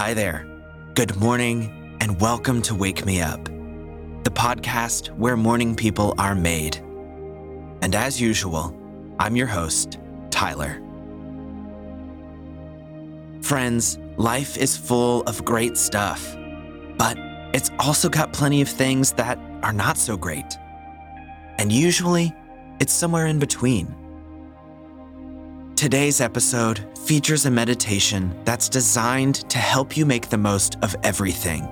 Hi there. Good morning, and welcome to Wake Me Up, the podcast where morning people are made. And as usual, I'm your host, Tyler. Friends, life is full of great stuff, but it's also got plenty of things that are not so great. And usually, it's somewhere in between. Today's episode features a meditation that's designed to help you make the most of everything,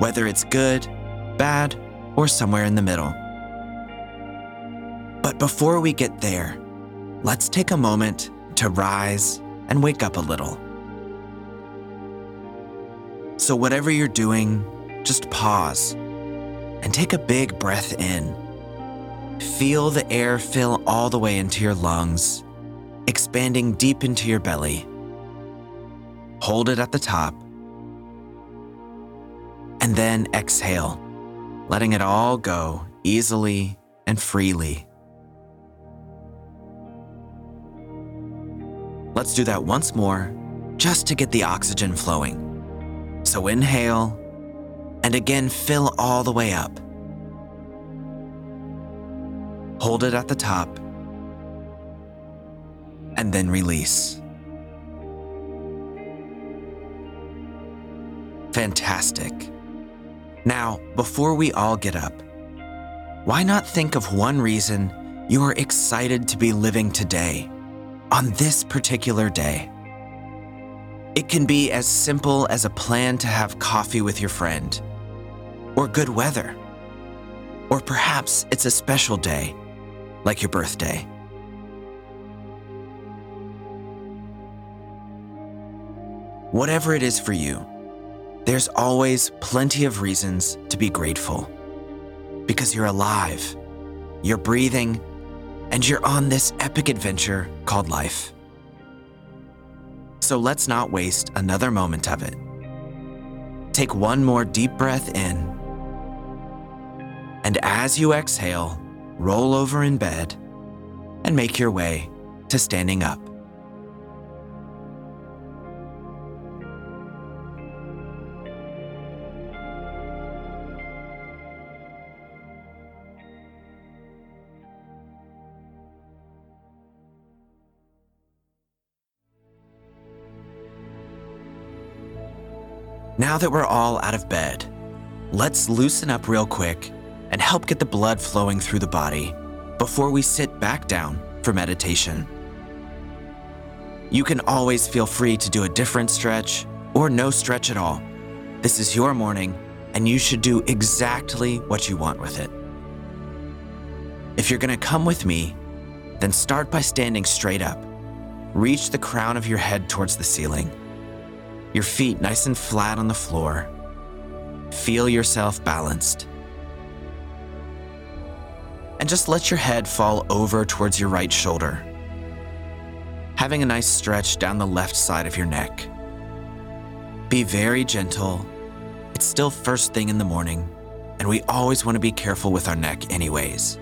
whether it's good, bad, or somewhere in the middle. But before we get there, let's take a moment to rise and wake up a little. So, whatever you're doing, just pause and take a big breath in. Feel the air fill all the way into your lungs, expanding deep into your belly. Hold it at the top. And then exhale, letting it all go easily and freely. Let's do that once more, just to get the oxygen flowing. So inhale, and again fill all the way up. Hold it at the top, and then release. Fantastic. Now, before we all get up, why not think of one reason you're excited to be living today, on this particular day? It can be as simple as a plan to have coffee with your friend, or good weather, or perhaps it's a special day, like your birthday. Whatever it is for you, there's always plenty of reasons to be grateful. Because you're alive, you're breathing, and you're on this epic adventure called life. So let's not waste another moment of it. Take one more deep breath in. And as you exhale, roll over in bed and make your way to standing up. Now that we're all out of bed, let's loosen up real quick and help get the blood flowing through the body before we sit back down for meditation. You can always feel free to do a different stretch or no stretch at all. This is your morning, and you should do exactly what you want with it. If you're gonna come with me, then start by standing straight up. Reach the crown of your head towards the ceiling your feet nice and flat on the floor. Feel yourself balanced. And just let your head fall over towards your right shoulder, having a nice stretch down the left side of your neck. Be very gentle. It's still first thing in the morning, and we always want to be careful with our neck, anyways.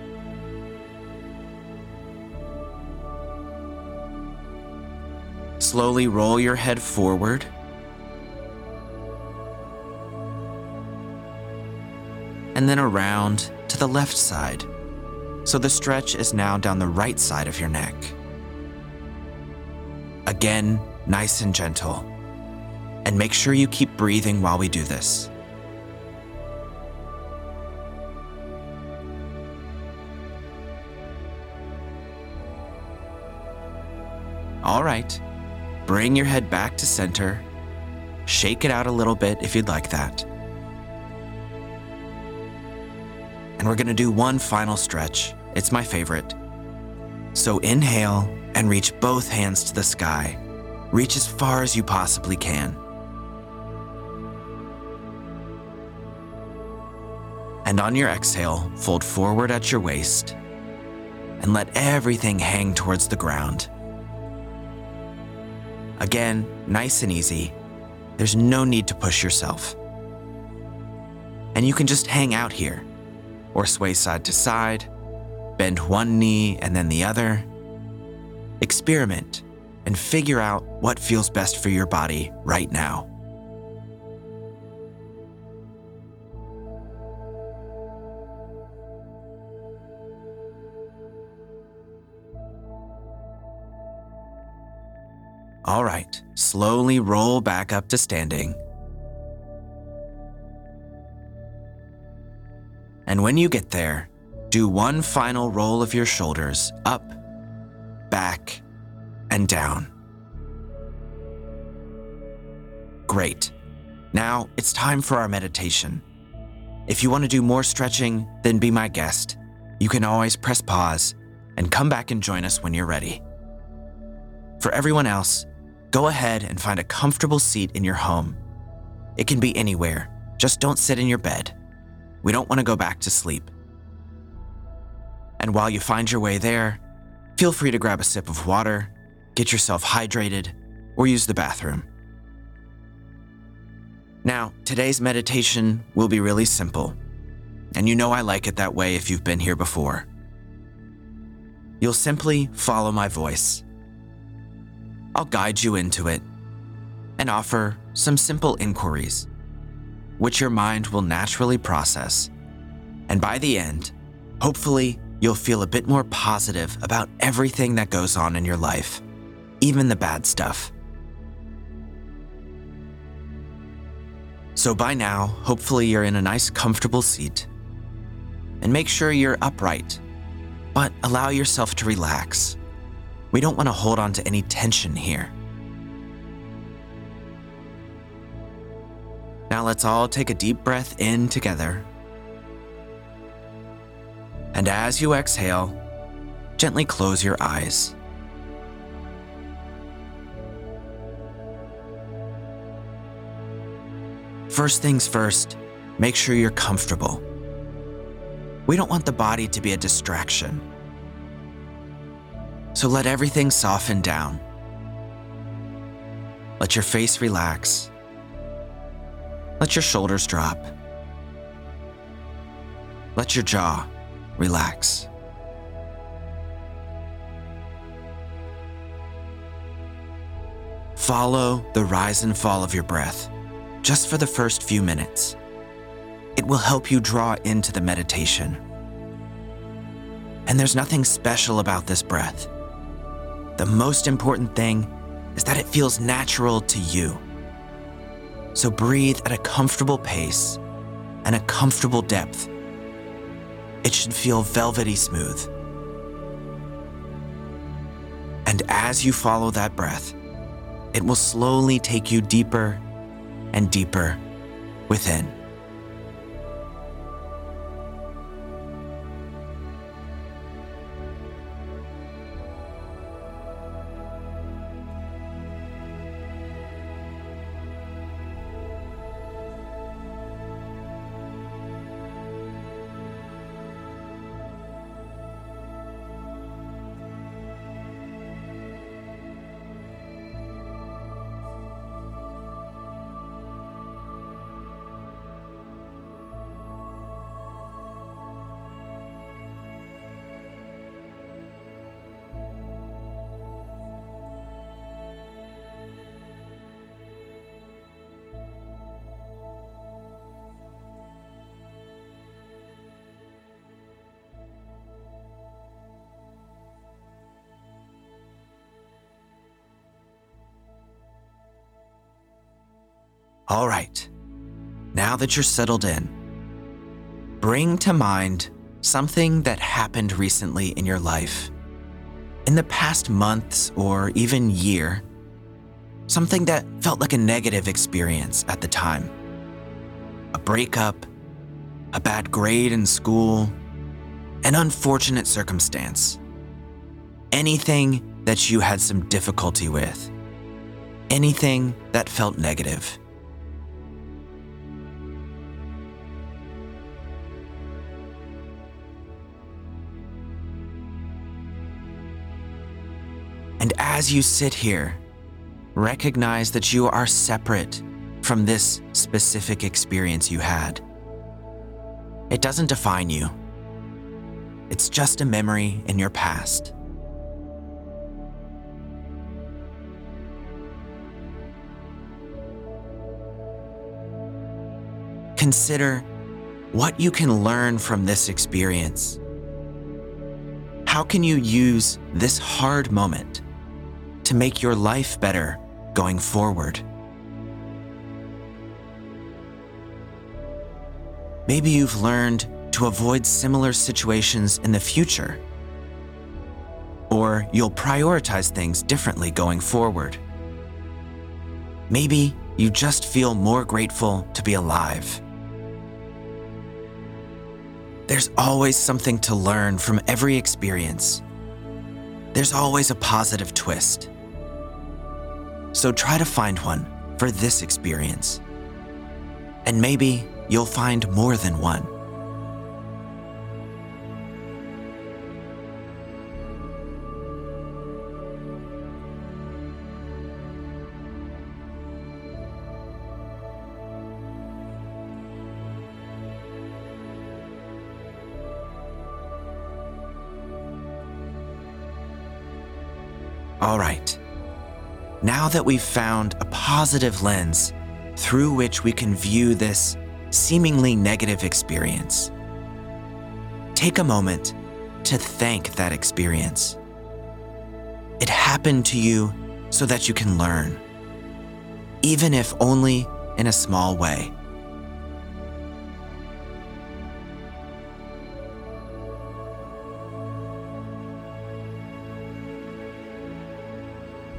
Slowly roll your head forward and then around to the left side. So the stretch is now down the right side of your neck. Again, nice and gentle. And make sure you keep breathing while we do this. All right, bring your head back to center. Shake it out a little bit if you'd like that. And we're gonna do one final stretch. It's my favorite. So inhale and reach both hands to the sky. Reach as far as you possibly can. And on your exhale, fold forward at your waist and let everything hang towards the ground. Again, nice and easy. There's no need to push yourself. And you can just hang out here or sway side to side, bend one knee and then the other. Experiment and figure out what feels best for your body right now. All right, slowly roll back up to standing. And when you get there, do one final roll of your shoulders up, back, and down. Great. Now it's time for our meditation. If you want to do more stretching, then be my guest. You can always press pause and come back and join us when you're ready. For everyone else, go ahead and find a comfortable seat in your home. It can be anywhere, just don't sit in your bed. We don't want to go back to sleep. And while you find your way there, feel free to grab a sip of water, get yourself hydrated, or use the bathroom. Now, today's meditation will be really simple, and you know I like it that way if you've been here before. You'll simply follow my voice. I'll guide you into it and offer some simple inquiries, which your mind will naturally process. And by the end, hopefully, you'll feel a bit more positive about everything that goes on in your life, even the bad stuff. So by now, hopefully, you're in a nice, comfortable seat. And make sure you're upright, but allow yourself to relax. We don't want to hold on to any tension here. Now let's all take a deep breath in together. And as you exhale, gently close your eyes. First things first, make sure you're comfortable. We don't want the body to be a distraction. So let everything soften down. Let your face relax. Let your shoulders drop. Let your jaw relax. Follow the rise and fall of your breath just for the first few minutes. It will help you draw into the meditation. And there's nothing special about this breath. The most important thing is that it feels natural to you. So breathe at a comfortable pace and a comfortable depth. It should feel velvety smooth. And as you follow that breath, it will slowly take you deeper and deeper within. All right, now that you're settled in, bring to mind something that happened recently in your life. In the past months or even year, something that felt like a negative experience at the time. A breakup, a bad grade in school, an unfortunate circumstance. Anything that you had some difficulty with. Anything that felt negative. As you sit here, recognize that you are separate from this specific experience you had. It doesn't define you, it's just a memory in your past. Consider what you can learn from this experience. How can you use this hard moment to make your life better going forward. Maybe you've learned to avoid similar situations in the future. Or you'll prioritize things differently going forward. Maybe you just feel more grateful to be alive. There's always something to learn from every experience. There's always a positive twist. So try to find one for this experience. And maybe you'll find more than one. All right. Now that we've found a positive lens through which we can view this seemingly negative experience, take a moment to thank that experience. It happened to you so that you can learn, even if only in a small way.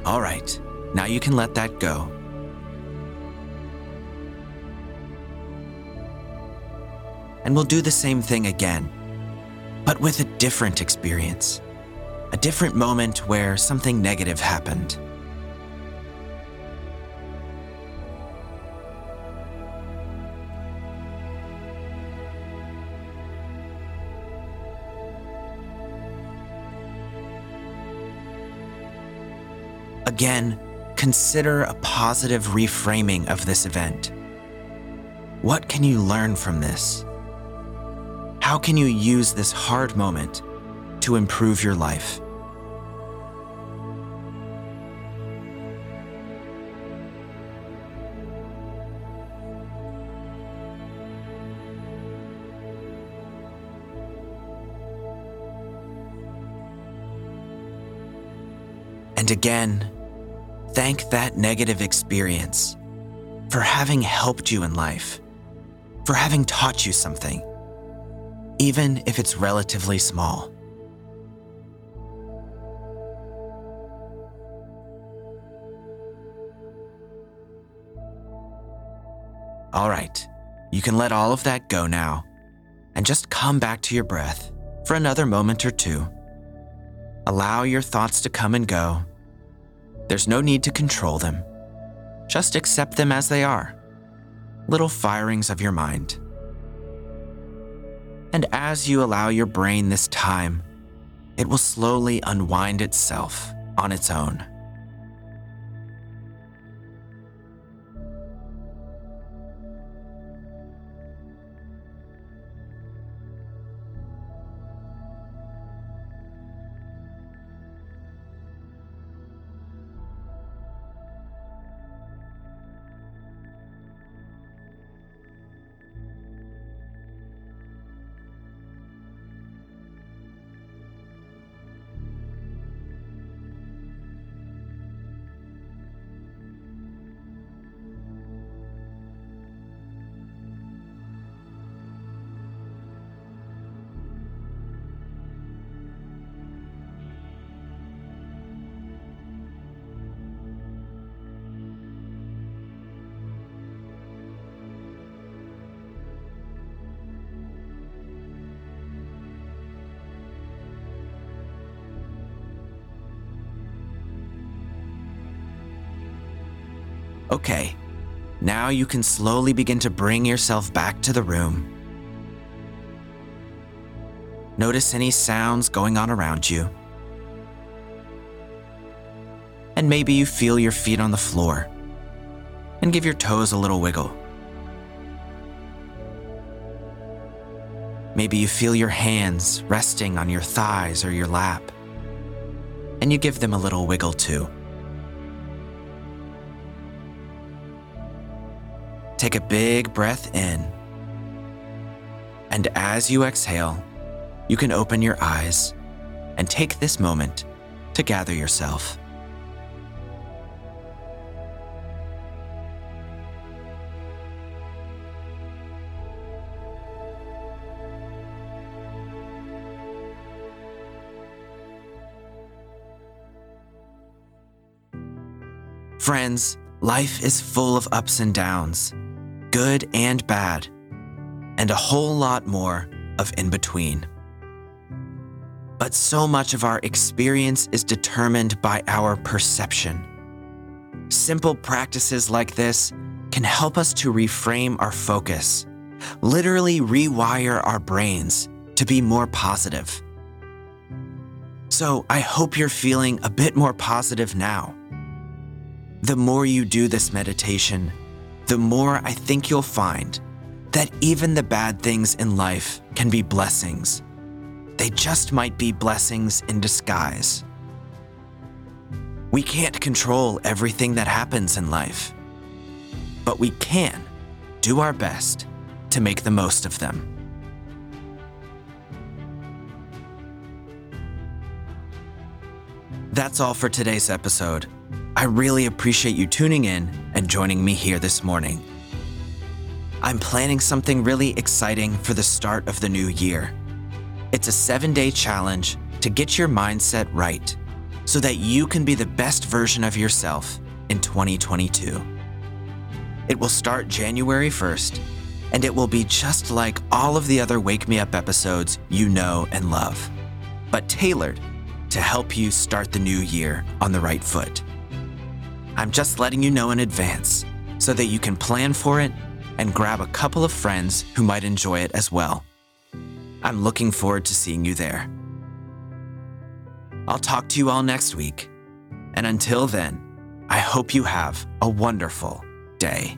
All right, now you can let that go. And we'll do the same thing again, but with a different experience. A different moment where something negative happened. Again, consider a positive reframing of this event. What can you learn from this? How can you use this hard moment to improve your life? And again, thank that negative experience for having helped you in life, for having taught you something, even if it's relatively small. All right, you can let all of that go now and just come back to your breath for another moment or two. Allow your thoughts to come and go. There's no need to control them. Just accept them as they are little firings of your mind. And as you allow your brain this time, it will slowly unwind itself on its own. Okay, now you can slowly begin to bring yourself back to the room. Notice any sounds going on around you. And maybe you feel your feet on the floor and give your toes a little wiggle. Maybe you feel your hands resting on your thighs or your lap, and you give them a little wiggle too. Take a big breath in. And as you exhale, you can open your eyes and take this moment to gather yourself. Friends, life is full of ups and downs good and bad, and a whole lot more of in between. But so much of our experience is determined by our perception. Simple practices like this can help us to reframe our focus, literally rewire our brains to be more positive. So I hope you're feeling a bit more positive now. The more you do this meditation, the more I think you'll find that even the bad things in life can be blessings. They just might be blessings in disguise. We can't control everything that happens in life, but we can do our best to make the most of them. That's all for today's episode. I really appreciate you tuning in and joining me here this morning. I'm planning something really exciting for the start of the new year. It's a seven day challenge to get your mindset right so that you can be the best version of yourself in 2022. It will start January 1st, and it will be just like all of the other Wake Me Up episodes you know and love, but tailored to help you start the new year on the right foot. I'm just letting you know in advance so that you can plan for it and grab a couple of friends who might enjoy it as well. I'm looking forward to seeing you there. I'll talk to you all next week. And until then, I hope you have a wonderful day.